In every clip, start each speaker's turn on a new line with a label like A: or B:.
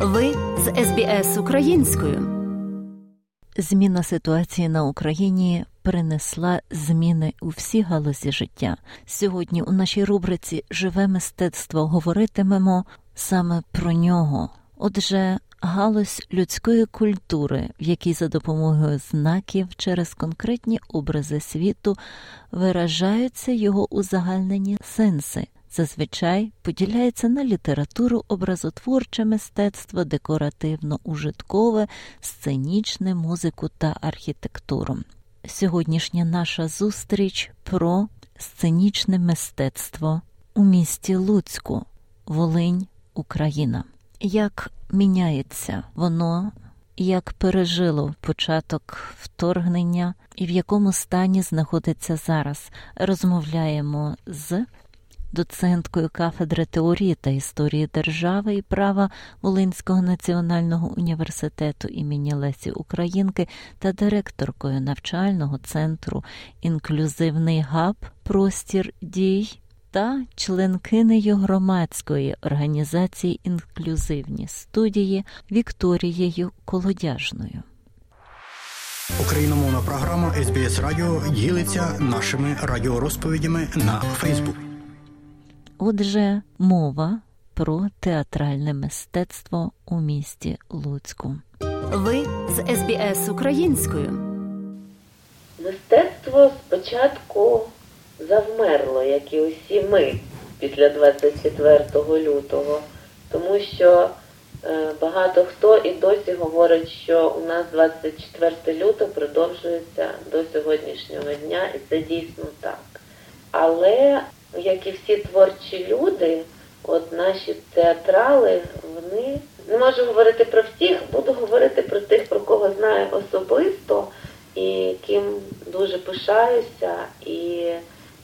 A: Ви з СБС українською. Зміна ситуації на Україні принесла зміни у всі галузі життя. Сьогодні у нашій рубриці Живе мистецтво говоритимемо саме про нього. Отже, галузь людської культури, в якій за допомогою знаків через конкретні образи світу виражаються його узагальнені сенси. Зазвичай поділяється на літературу, образотворче мистецтво, декоративно-ужиткове, сценічне, музику та архітектуру. Сьогоднішня наша зустріч про сценічне мистецтво у місті Луцьку, Волинь, Україна. Як міняється воно, як пережило початок вторгнення і в якому стані знаходиться зараз? Розмовляємо з доценткою кафедри теорії та історії держави і права Волинського національного університету імені Лесі Українки та директоркою навчального центру Інклюзивний габ Простір дій та членкинею громадської організації Інклюзивні студії Вікторією Колодяжною.
B: Україномовна програма СБС Радіо ділиться нашими радіорозповідями на Фейсбук.
A: Отже, мова про театральне мистецтво у місті Луцьку. Ви з СБС українською.
C: Мистецтво спочатку завмерло, як і усі ми після 24 лютого, тому що е, багато хто і досі говорить, що у нас 24 лютого продовжується до сьогоднішнього дня, і це дійсно так. Але як і всі творчі люди, от наші театрали, вони не можу говорити про всіх, буду говорити про тих, про кого знаю особисто, і ким дуже пишаюся, і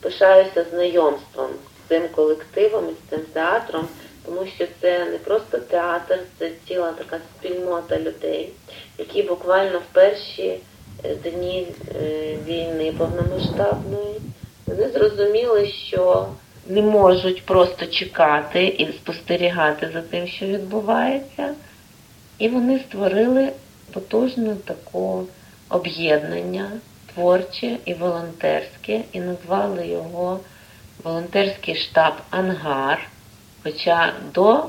C: пишаюся знайомством з цим колективом і з цим театром, тому що це не просто театр, це ціла така спільнота людей, які буквально в перші е, дні е, війни повномасштабної. Вони зрозуміли, що не можуть просто чекати і спостерігати за тим, що відбувається. І вони створили потужне таке об'єднання творче і волонтерське, і назвали його волонтерський штаб Ангар. Хоча до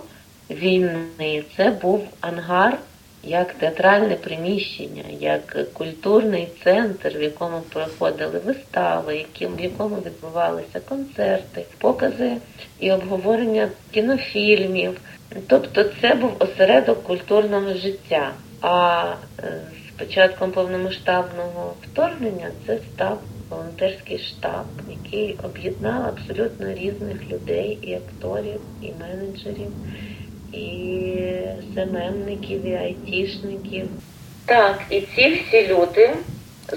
C: війни це був ангар як театральне приміщення, як культурний центр, в якому проходили вистави, в якому відбувалися концерти, покази і обговорення кінофільмів. Тобто це був осередок культурного життя. А е, з початком повномасштабного вторгнення це став волонтерський штаб, який об'єднав абсолютно різних людей, і акторів, і менеджерів і СММників, і айтішників. Так, і ці всі люди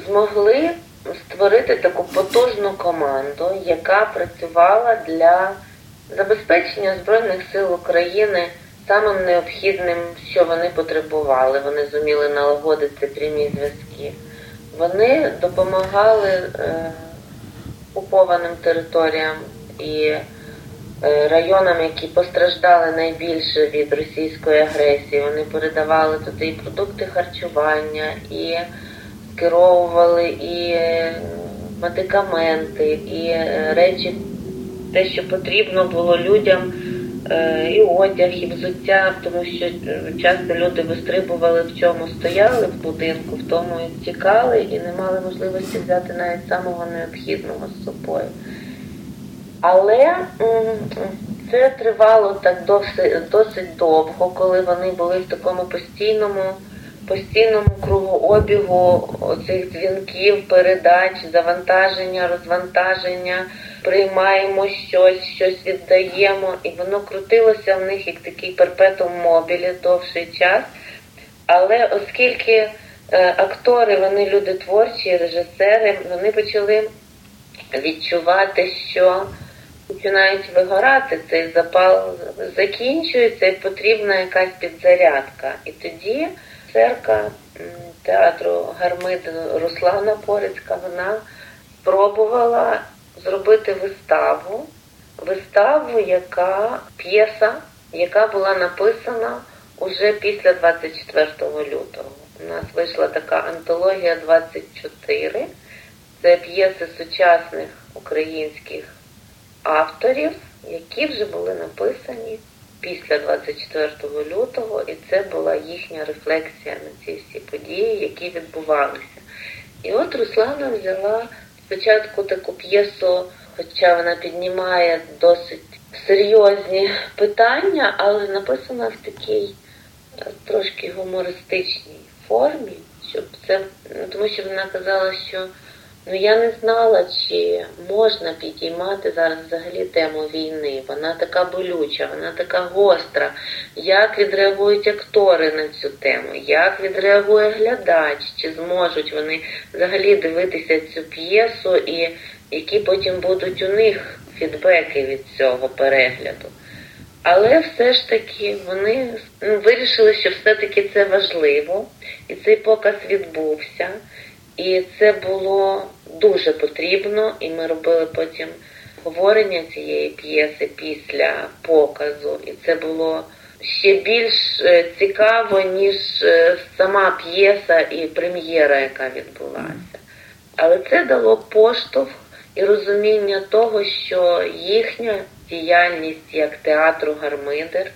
C: змогли створити таку потужну команду, яка працювала для забезпечення Збройних сил України самим необхідним, що вони потребували. Вони зуміли налагодити прямі зв'язки. Вони допомагали е, окупованим територіям і районам, які постраждали найбільше від російської агресії. Вони передавали туди і продукти харчування, і скеровували і е, медикаменти, і е, речі, те, що потрібно було людям. І одяг, і взуття, тому що часто люди вистрибували в чому стояли в будинку, в тому і тікали, і не мали можливості взяти навіть самого необхідного з собою. Але це тривало так досить, досить довго, коли вони були в такому постійному постійному кругообігу цих дзвінків, передач, завантаження, розвантаження, приймаємо щось, щось віддаємо, і воно крутилося в них як такий перпетум мобілі довший час. Але оскільки е, актори, вони люди творчі, режисери, вони почали відчувати, що починають вигорати, цей запал закінчується і потрібна якась підзарядка. І тоді церква театру Гармиди Руслана Порицька вона спробувала зробити виставу, виставу, яка п'єса, яка була написана уже після 24 лютого. У нас вийшла така антологія 24. Це п'єси сучасних українських авторів, які вже були написані після 24 лютого, і це була їхня рефлексія на ці всі події, які відбувалися. І от Руслана взяла спочатку таку п'єсу, хоча вона піднімає досить серйозні питання, але написана в такій е, трошки гумористичній формі, щоб це, ну, тому що вона казала, що ну я не знала, чи можна підіймати зараз взагалі тему війни. Вона така болюча, вона така гостра. Як відреагують актори на цю тему, як відреагує глядач, чи зможуть вони взагалі дивитися цю п'єсу, і які потім будуть у них фідбеки від цього перегляду. Але все ж таки вони ну, вирішили, що все-таки це важливо, і цей показ відбувся. І це було дуже потрібно, і ми робили потім говорення цієї п'єси після показу. І це було ще більш е, цікаво, ніж е, сама п'єса і прем'єра, яка відбулася. Але це дало поштовх і розуміння того, що їхня діяльність як театру Гармидер,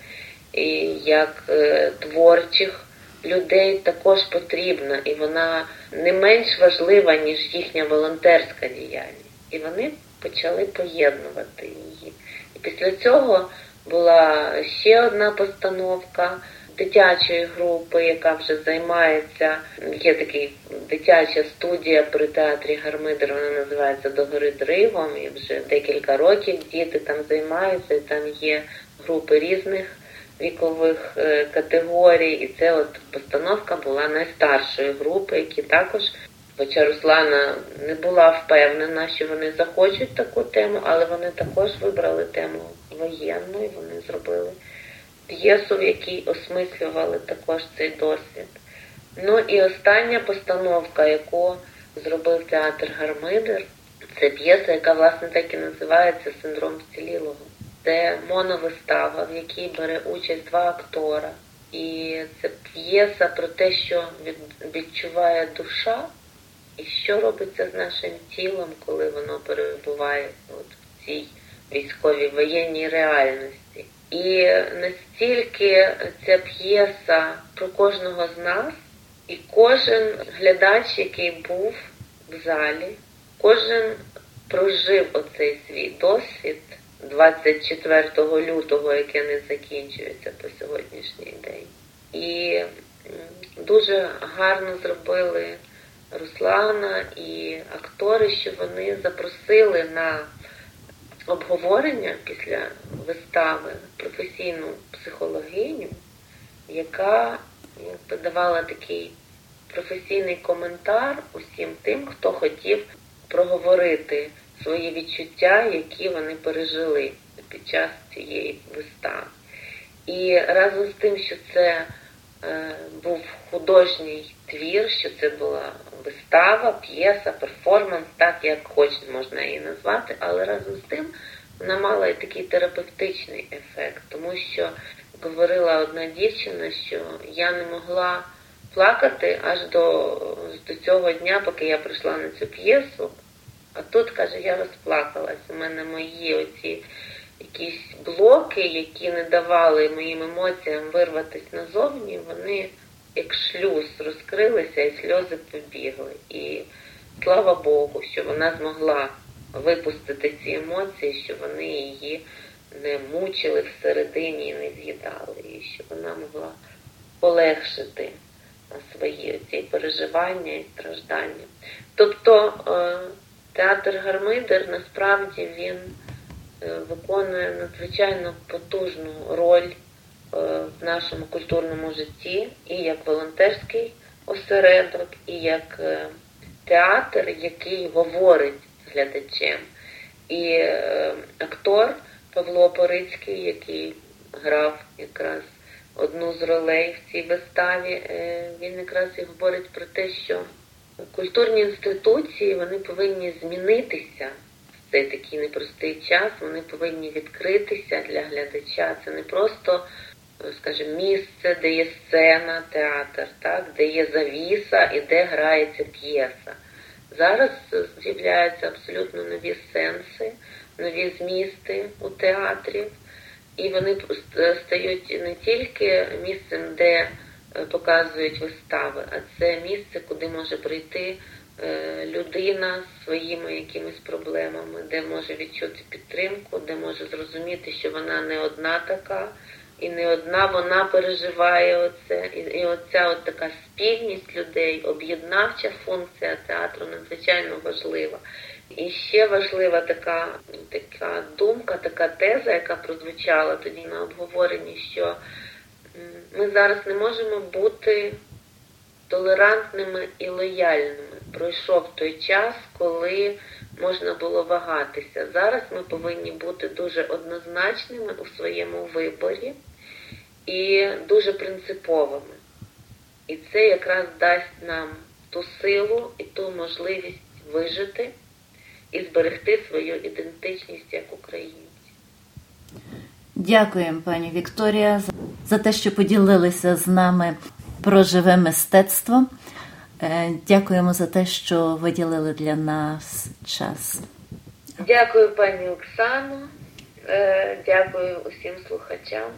C: і як е, творчих людей також потрібна, і вона не менш важлива, ніж їхня волонтерська діяльність. І вони почали поєднувати її. І після цього була ще одна постановка дитячої групи, яка вже займається. Є такий дитяча студія при театрі Гармидер, вона називається Догори Дригом, і вже декілька років діти там займаються, і там є групи різних вікових е, категорій. І це от постановка була найстаршої групи, які також. Хоча Руслана не була впевнена, що вони захочуть таку тему, але вони також вибрали тему воєнну і вони зробили п'єсу, в якій осмислювали також цей досвід. Ну і остання постановка, яку зробив театр Гармидер, це п'єса, яка, власне, так і називається Синдром вцілілого. Це моновистава, в якій бере участь два актора. І це п'єса про те, що відчуває душа, і що робиться з нашим тілом, коли воно перебуває от в цій військовій воєнній реальності. І настільки ця п'єса про кожного з нас, і кожен глядач, який був в залі, кожен прожив оцей свій досвід 24 лютого, яке не закінчується по сьогоднішній день. І дуже гарно зробили Руслана і актори, що вони запросили на обговорення після вистави професійну психологиню, яка якби, давала такий професійний коментар усім тим, хто хотів проговорити свої відчуття, які вони пережили під час цієї вистави. І разом з тим, що це е, був художній твір, що це була вистава, п'єса, перформанс, так як хоч можна її назвати, але разом з тим вона мала і такий терапевтичний ефект, тому що говорила одна дівчина, що я не могла плакати аж до, до цього дня, поки я прийшла на цю п'єсу. А тут, каже, я розплакалась. У мене мої оці якісь блоки, які не давали моїм емоціям вирватися назовні, вони як шлюз розкрилися і сльози побігли. І слава Богу, що вона змогла випустити ці емоції, що вони її не мучили всередині і не з'їдали, і що вона могла полегшити свої ці переживання і страждання. Тобто е, театр Гармидер насправді він е, виконує надзвичайно потужну роль е, в нашому культурному житті і як волонтерський осередок, і як театр, який говорить з глядачем. І актор Павло Порицький, який грав якраз одну з ролей в цій виставі, е, він якраз і говорить про те, що культурні інституції вони повинні змінитися в цей такий непростий час, вони повинні відкритися для глядача. Це не просто скажімо, місце, де є сцена, театр, так, де є завіса і де грається п'єса. Зараз з'являються абсолютно нові сенси, нові змісти у театрі, і вони стають не тільки місцем, де показують вистави, а це місце, куди може прийти е, людина з своїми якимись проблемами, де може відчути підтримку, де може зрозуміти, що вона не одна така. І не одна вона переживає оце, і оця от така спільність людей, об'єднавча функція театру надзвичайно важлива. І ще важлива така така думка, така теза, яка прозвучала тоді на обговоренні, що ми зараз не можемо бути толерантними і лояльними. Пройшов той час, коли можна було вагатися. Зараз ми повинні бути дуже однозначними у своєму виборі і дуже принциповими. І це якраз дасть нам ту силу і ту можливість вижити і зберегти свою ідентичність як українці.
A: Дякуємо, пані Вікторія, за те, що поділилися з нами про живе мистецтво. Е, дякуємо за те, що виділили для нас час.
C: Дякую, пані Оксано. Е, дякую усім слухачам.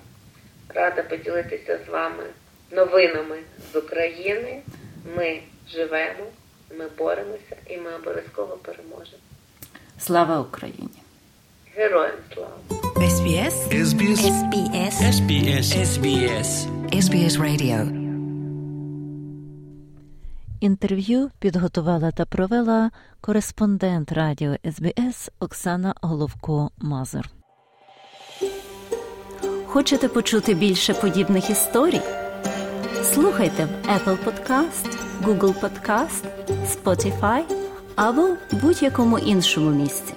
C: Рада поділитися з вами новинами з України. Ми живемо, ми боремося і ми обов'язково переможемо.
A: Слава Україні!
C: Героям слава!
D: SBS SBS SBS SBS SBS SBS Radio
A: Інтерв'ю підготувала та провела кореспондент радіо СБС Оксана Головко Мазур. Хочете почути більше подібних історій? Слухайте в Apple Podcast, Google Podcast, Spotify або будь-якому іншому місці.